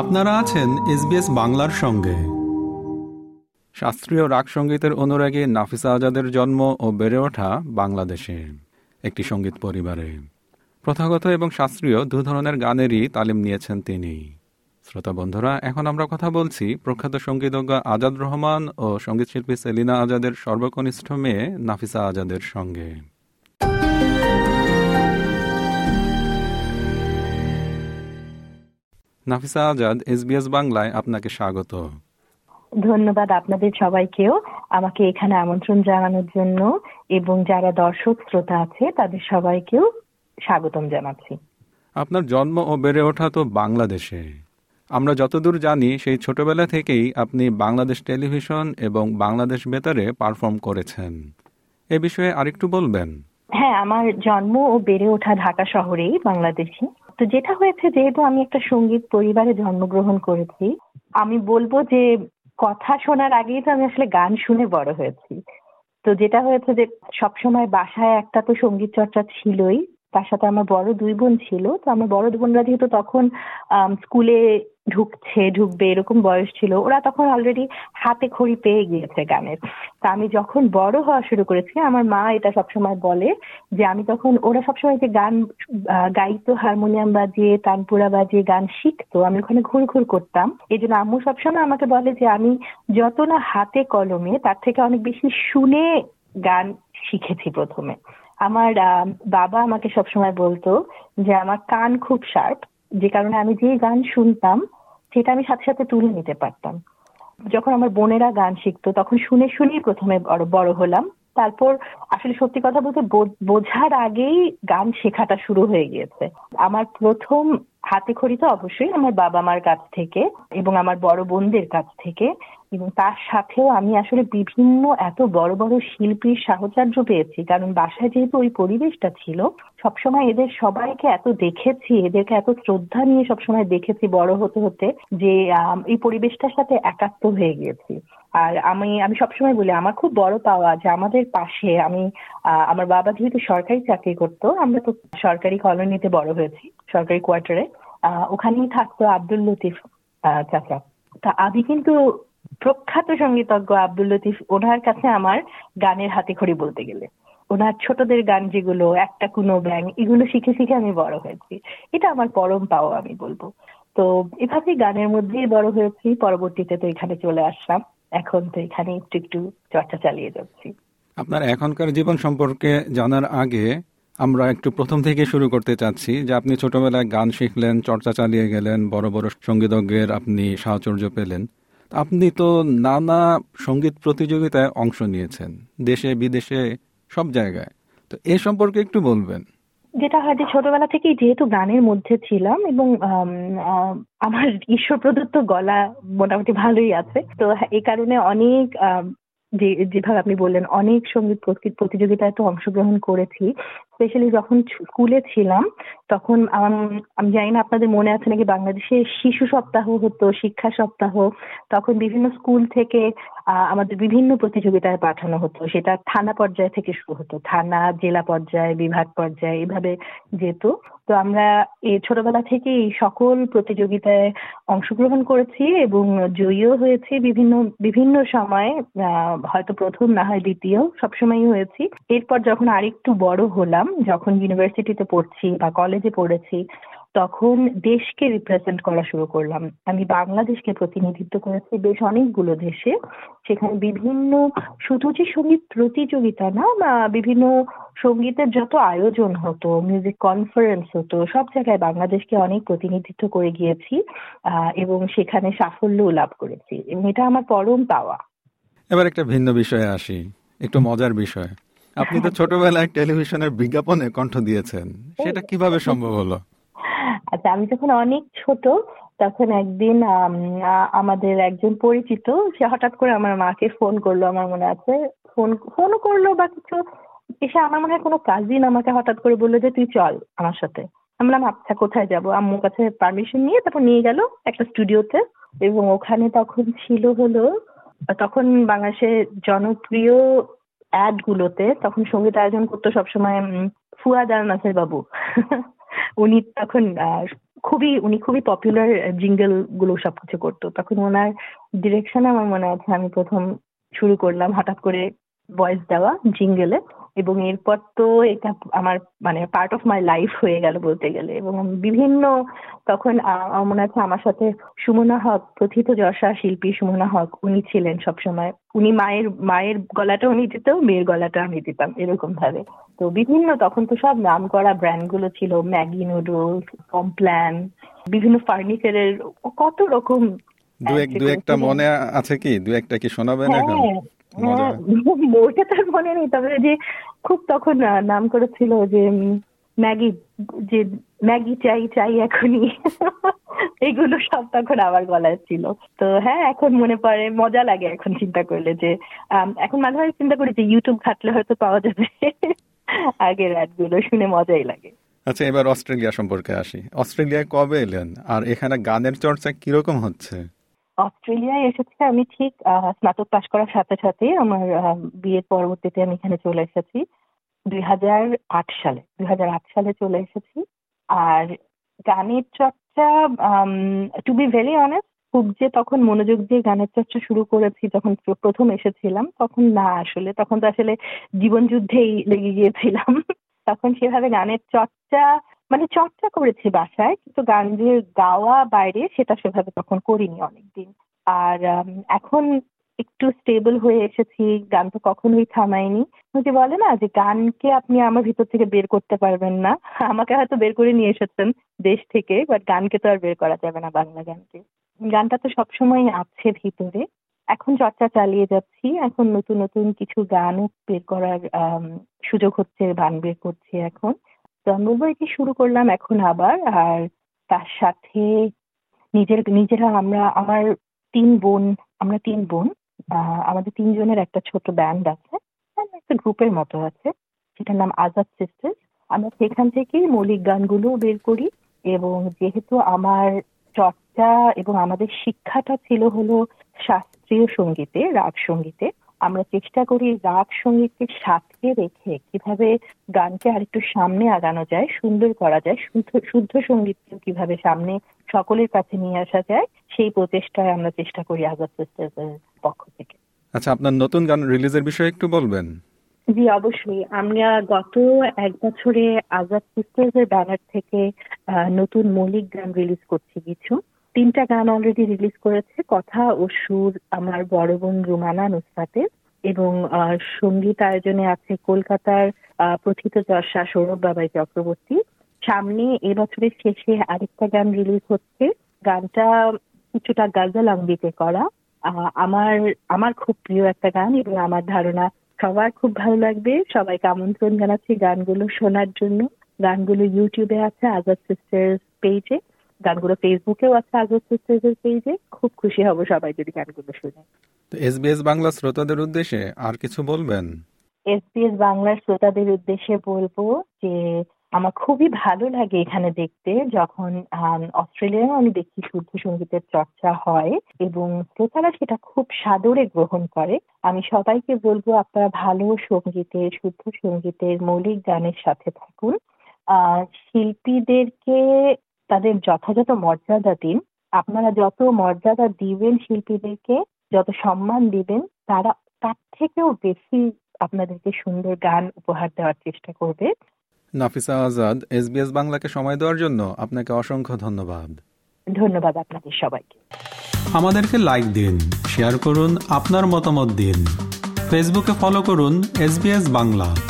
আপনারা আছেন এসবিএস বাংলার সঙ্গে। শাস্ত্রীয় রাগ সঙ্গীতের অনুরাগী নাফিসা আজাদের জন্ম ও বেড়ে ওঠা বাংলাদেশে, একটি সংগীত পরিবারে। প্রথাগত এবং শাস্ত্রীয় দু ধরনের গানেরই তালিম নিয়েছেন তিনি। শ্রোতা বন্ধুরা, এখন আমরা কথা বলছি প্রখ্যাত সঙ্গীতজ্ঞ আজাদ রহমান ও সঙ্গীতশিল্পী সেলিনা আজাদের সর্বকনিষ্ঠ মেয়ে নাফিসা আজাদের সঙ্গে। নাফিসা আজাদ এসবিএস বাংলায় আপনাকে স্বাগত। ধন্যবাদ আপনাদের সবাইকেও আমাকে এখানে আমন্ত্রণ জানানোর জন্য এবং যারা দর্শক শ্রোতা আছে তাদের সবাইকেও স্বাগতম জানাচ্ছি। আপনার জন্ম ও বেড়ে ওঠা তো বাংলাদেশে। আমরা যতদূর জানি সেই ছোটবেলা থেকেই আপনি বাংলাদেশ টেলিভিশন এবং বাংলাদেশ বেতারে পারফর্ম করেছেন। এ বিষয়ে আরেকটু বলবেন? হ্যাঁ আমার জন্ম ও বেড়ে ওঠা ঢাকা শহরেই বাংলাদেশে। তো যেটা হয়েছে যেহেতু আমি একটা সংগীত পরিবারে জন্মগ্রহণ করেছি, আমি বলব যে কথা শোনার আগেই তো আমি আসলে গান শুনে বড় হয়েছি। তো যেটা হয়েছে যে সবসময় বাসায় একটা তো সংগীত চর্চা ছিলই তার সাথে আমার বড় দুই বোন ছিল। তো আমার বড় বোনরা যেহেতু তখন স্কুলে ঢুকছে, ঢুকবে, এরকম বয়স ছিল, ওরা তখন অলরেডি হাতে খড়ি পেয়ে গিয়েছে গানের তা আমি যখন বড় হওয়া শুরু করেছি, আমার মা এটা সবসময় বলে যে, আমি তখন, ওরা সবসময় যে গান গাইতো, হারমোনিয়াম বাজিয়ে, তানপুরা বাজিয়ে গান শিখতো, আমি ওখানে ঘুর ঘুর করতাম। এই জন্য আম্মু সবসময় আমাকে বলে যে, আমি যত না হাতে কলমে, তার থেকে অনেক বেশি শুনে গান শিখেছি প্রথমে। আমার বাবা আমাকে সবসময় বলতো যে আমার কান খুব শার্প, যে কারণে আমি যে গান শুনতাম সেটা আমি সাথে সাথে তুলে নিতে পারতাম। যখন আমার বোনেরা গান শিখতো তখন শুনে শুনেই প্রথমে বড় বড় হলাম। তারপর আসলে সত্যি কথা বলতে বোঝার আগেই গান শেখাটা শুরু হয়ে গিয়েছে। আমার প্রথম হাতে খড়ি তো অবশ্যই আমার বাবা মার কাছ থেকে এবং আমার বড় বোনদের কাছ থেকে এবং তার সাথেও আমি আসলে বিভিন্ন এত বড় বড় শিল্পীর সাহচর্য পেয়েছি। কারণ বাসায় যেহেতু ওই পরিবেশটা ছিল, সবসময় এদের সবাইকে এত দেখেছি, এদেরকে এত শ্রদ্ধা নিয়ে সবসময় দেখেছি বড় হতে হতে যে এই পরিবেশটার সাথে একাত্ম হয়ে গিয়েছি। আর আমি আমি সবসময় বলি, আমার খুব বড় পাওয়া যে আমাদের পাশে আমি আমার বাবা যেহেতু সরকারি চাকরি করতো, আমরা তো সরকারি কলোনিতে বড় হয়েছি, সরকারি কোয়ার্টারে ওখানেই থাকতো আব্দুল লতিফ চাচা। তা আমি কিন্তু প্রখ্যাত সঙ্গীতজ্ঞ আব্দুল লতিফ, ওনার কাছে আমার গানের হাতে খড়ি বলতে গেলে। ওনার ছোটদের গান যেগুলো, একটা কোনো ব্যাং, এগুলো শিখে শিখে আমি বড় হয়েছি। এটা আমার পরম পাও আমি বলব। তো এভাবেই গানের মধ্যেই বড় হয়েছি, পরবর্তীতে তো এখানে চলে আসলাম। এখন তো এখানে একটু একটু চর্চা চালিয়ে যাচ্ছি। আপনার এখনকার জীবন সম্পর্কে জানার আগে আমরা একটু প্রথম থেকে শুরু করতে চাচ্ছি যে আপনি ছোটবেলায় গান শিখলেন, চর্চা চালিয়ে গেলেন, বড় বড় সঙ্গীতজ্ঞের আপনি সাহচর্য পেলেন। আপনি তো নানা সংগীত প্রতিযোগিতায় অংশ নিয়েছেন, দেশে, বিদেশে, সব জায়গায়। তো এ সম্পর্কে একটু বলবেন। যেটা হয় যে ছোটবেলা থেকেই যেহেতু গানের মধ্যে ছিলাম এবং আমার ঈশ্বর প্রদত্ত গলা মোটামুটি ভালোই আছে, তো এই কারণে অনেক যে, যেভাবে আপনি বললেন, অনেক সংগীত প্রতিযোগিতায় তো অংশগ্রহণ করেছি। স্পেশালি যখন স্কুলে ছিলাম, তখন আমি জানি না আপনাদের মনে আছে নাকি বাংলাদেশে শিশু সপ্তাহ হতো, শিক্ষা সপ্তাহ, তখন বিভিন্ন স্কুল থেকে আমাদের বিভিন্ন প্রতিযোগিতায় পাঠানো হতো। সেটা থানা পর্যায় থেকে শুরু হতো। থানা, জেলা পর্যায়ে, বিভাগ পর্যায়ে, এভাবে যেত। তো আমরা এই ছোটবেলা থেকে এই সকল প্রতিযোগিতায় অংশগ্রহণ করেছি এবং জয়ীও হয়েছি বিভিন্ন বিভিন্ন সময়ে হয়তো প্রথম না হয় দ্বিতীয়, সবসময়ই হয়েছি। এরপর যখন আরেকটু বড় হলাম যখন ইউনিভার্সিটিতে পড়ছি বা কলেজে পড়েছি, তখন দেশকে রিপ্রেজেন্ট করা শুরু করলাম। আমি বাংলাদেশকে প্রতিনিধিত্ব করেছি বেশ অনেকগুলো দেশে, সেখানে বিভিন্ন, শুধু যে সংগীত প্রতিযোগিতা না বিভিন্ন সঙ্গীতের যত আয়োজন হতো মিউজিক কনফারেন্স হতো, সব জায়গায় বাংলাদেশকে অনেক প্রতিনিধিত্ব করে গিয়েছি এবং সেখানে সাফল্যও লাভ করেছি। এবং এটা আমার পরম পাওয়া। এবার একটা ভিন্ন বিষয়ে আসি, একটু মজার বিষয়। আপনি তো ছোটবেলায় টেলিভিশনের বিজ্ঞাপনে কণ্ঠ দিয়েছেন। সেটা কীভাবে সম্ভব হলো? আচ্ছা আমি যখন অনেক ছোট তখন একদিন আমাদের একজন পরিচিত সে হঠাৎ করে আমার মাকে ফোন করল আমার মনে আছে ফোন ফোনও করল বা কিছু এসে আমার মনে হয় কোনো কাজিন আমাকে হঠাৎ করে বলল যে তুই চল আমার সাথে। আমি বললাম আচ্ছা কোথায় যাব? আম্মুর কাছে পারমিশন নিয়ে তারপর নিয়ে গেল একটা স্টুডিওতে এবং ওখানে তখন ছিল হলো তখন বাংলাদেশের জনপ্রিয় অ্যাড গুলোতে তখন সংগীত আয়োজন করতো সবসময় ফুয়াদ আল নাসের বাবু। উনি তখন খুবই, উনি খুবই পপুলার জিঙ্গেলগুলো সবকিছু করতো। তখন ওনার ডিরেকশনে আমার মনে আছে, আমি প্রথম শুরু করলাম, হঠাৎ করে ভয়েস দেওয়া জিঙ্গেলে এবং এরপর তো এটা আমার মানে পার্ট অফ মাই লাইফ হয়ে গেল বলতে গেলে। এবং বিভিন্ন তখন মনে আছে আমার সাথে সুমনা হক প্রথিত যশা শিল্পী সুমনা হক উনি ছিলেন সবসময়। উনি মায়ের মায়ের গলাটা উনি দিত মেয়ের গলাটা আমি দিতাম এরকম ভাবে তো বিভিন্ন তখন তো সব নাম করা ব্র্যান্ডগুলো ছিল ম্যাগি নুডলস কমপ্ল্যান বিভিন্ন ফার্নিচারের কত রকম দু এক দু একটা মনে আছে কি? দু একটা কি শোনাবেন এখন? হ্যাঁ ওটা তার মনে নেই তবে যে খুব তখন নাম করেছিল যে ম্যাগি যে ম্যাগি চাই চাই এখনই। এগুলো সব তখন আমার গলায় ছিল। তো হ্যাঁ এখন মনে পড়ে মজা লাগে এখন চিন্তা করলে যে এখন মাঝে মাঝে চিন্তা করি যে ইউটিউব ঘাটলে হয়তো পাওয়া যাবে। আগেরগুলো শুনে মজাই লাগে। আচ্ছা এবার অস্ট্রেলিয়া সম্পর্কে আসি। অস্ট্রেলিয়ায় কবে এলেন? আর এখানে গানের চর্চা কীরকম হচ্ছে? অস্ট্রেলিয়ায় এসেছি আমি ঠিক স্নাতক পাশ করার সাথে সাথে আমার বিয়ের পরবর্তীতে আমি এখানে চলে এসেছি। দুই হাজার আট সালে, দুই হাজার আট সালে চলে এসেছি। আর গানের চর্চা টু বি ভেরি অনেস্ট খুব যে তখন মনোযোগ দিয়ে গানের চর্চা শুরু করেছি, যখন প্রথম এসেছিলাম, তখন না আসলে, তখন তো আসলে জীবন যুদ্ধেই লেগে গিয়েছিলাম। তখন সেভাবে গানের চর্চা মানে চর্চা করেছি বাসায়, কিন্তু গান যে গাওয়া বাইরে সেটা সেভাবে তখন করিনি অনেকদিন। আর এখন একটু স্টেবল হয়ে এসেছি, গান তো কখনোই থামাইনি। যে বলে না যে গানকে আপনি আমার ভিতর থেকে বের করতে পারবেন না। আমাকে হয়তো বের করে নিয়ে এসেছেন দেশ থেকে বাট গানকে তো আর বের করা যাবে না বাংলা গানকে। গানটা তো সবসময় আছে ভিতরে। এখন চর্চা চালিয়ে যাচ্ছি। এখন নতুন নতুন কিছু গানও বের করার সুযোগ হচ্ছে, গান বের করছি এখন। আমি এটি শুরু করলাম এখন আবার, আর তার সাথে নিজের, নিজেরা আমরা, আমার তিন বোন, আমরা তিন বোন আমাদের তিনজনের একটা ছোট ব্যান্ড আছে একটা গ্রুপের মতো আছে, সেটার নাম আজাদ সিস্টার আমরা সেখান থেকেই মৌলিক গানগুলো বের করি এবং যেহেতু আমার চর্চা এবং আমাদের শিক্ষাটা ছিল হলো শাস্ত্রীয় সঙ্গীতে, রাগ সঙ্গীতে আমরা চেষ্টা করি রাগ সঙ্গীতকে সাথে রেখে কীভাবে গানকে আরেকটু সামনে আগানো যায় সুন্দর করা যায় শুদ্ধ শুদ্ধ সঙ্গীতকে কীভাবে সামনে সকলের কাছে নিয়ে আসা যায় সেই প্রচেষ্টায় আমরা চেষ্টা করি আজাদ সিস্টার্সের পক্ষ থেকে। আচ্ছা আপনার নতুন গান রিলিজের বিষয়ে একটু বলবেন? জি অবশ্যই। আমরা গত এক বছরে আজাদ সিস্টার্স এর ব্যানার থেকে নতুন মৌলিক গান রিলিজ করছি কিছু। তিনটা গান অলরেডি রিলিজ করেছে। কথা ও সুর আমার বড় বোন রুমানা নুসরাতের এবং সংগীত আয়োজনে আছে কলকাতার প্রথিত চর্চা সৌরভ বাবাই চক্রবর্তী। সামনে এবছরের শেষে আরেকটা গান রিলিজ হচ্ছে। গানটা কিছুটা গাজল আঙ্গিতে করা আমার আমার খুব প্রিয় একটা গান এবং আমার ধারণা সবার খুব ভালো লাগবে। সবাইকে আমন্ত্রণ জানাচ্ছি গানগুলো শোনার জন্য। গানগুলো ইউটিউবে আছে আজাদ সিস্টার্স পেজে গানগুলো ফেসবুকেও আছে আজাদ সিস্টার্স এর পেজে খুব খুশি হব সবাই যদি গানগুলো শুনে। তো এসবিএস বাংলা শ্রোতাদের উদ্দেশ্যে আর কিছু বলবেন? এসবিএস বাংলার শ্রোতাদের উদ্দেশ্যে বলব যে আমার খুবই ভালো লাগে এখানে দেখতে। যখন অস্ট্রেলিয়ায় আমি দেখি শুদ্ধ সঙ্গীতের চর্চা হয় এবং শ্রোতারা সেটা খুব সাদরে গ্রহণ করে। আমি সবাইকে বলব আপনারা ভালো সঙ্গীতে শুদ্ধ সঙ্গীতের মৌলিক গানের সাথে থাকুন। শিল্পীদেরকে তাদের যথাযথ মর্যাদা দিন। আপনারা যত মর্যাদা দিবেন শিল্পীদেরকে যত সম্মান দিবেন তারা তার থেকেও বেশি আপনাদেরকে সুন্দর গান উপহার দেওয়ার চেষ্টা করবে। নাফিসা আজাদ এসবিএস বাংলাকে সময় দেওয়ার জন্য আপনাকে অসংখ্য ধন্যবাদ। ধন্যবাদ আপনাদের সবাইকে। আমাদেরকে লাইক দিন শেয়ার করুন আপনার মতামত দিন। ফেসবুকে ফলো করুন এসবিএস বাংলা।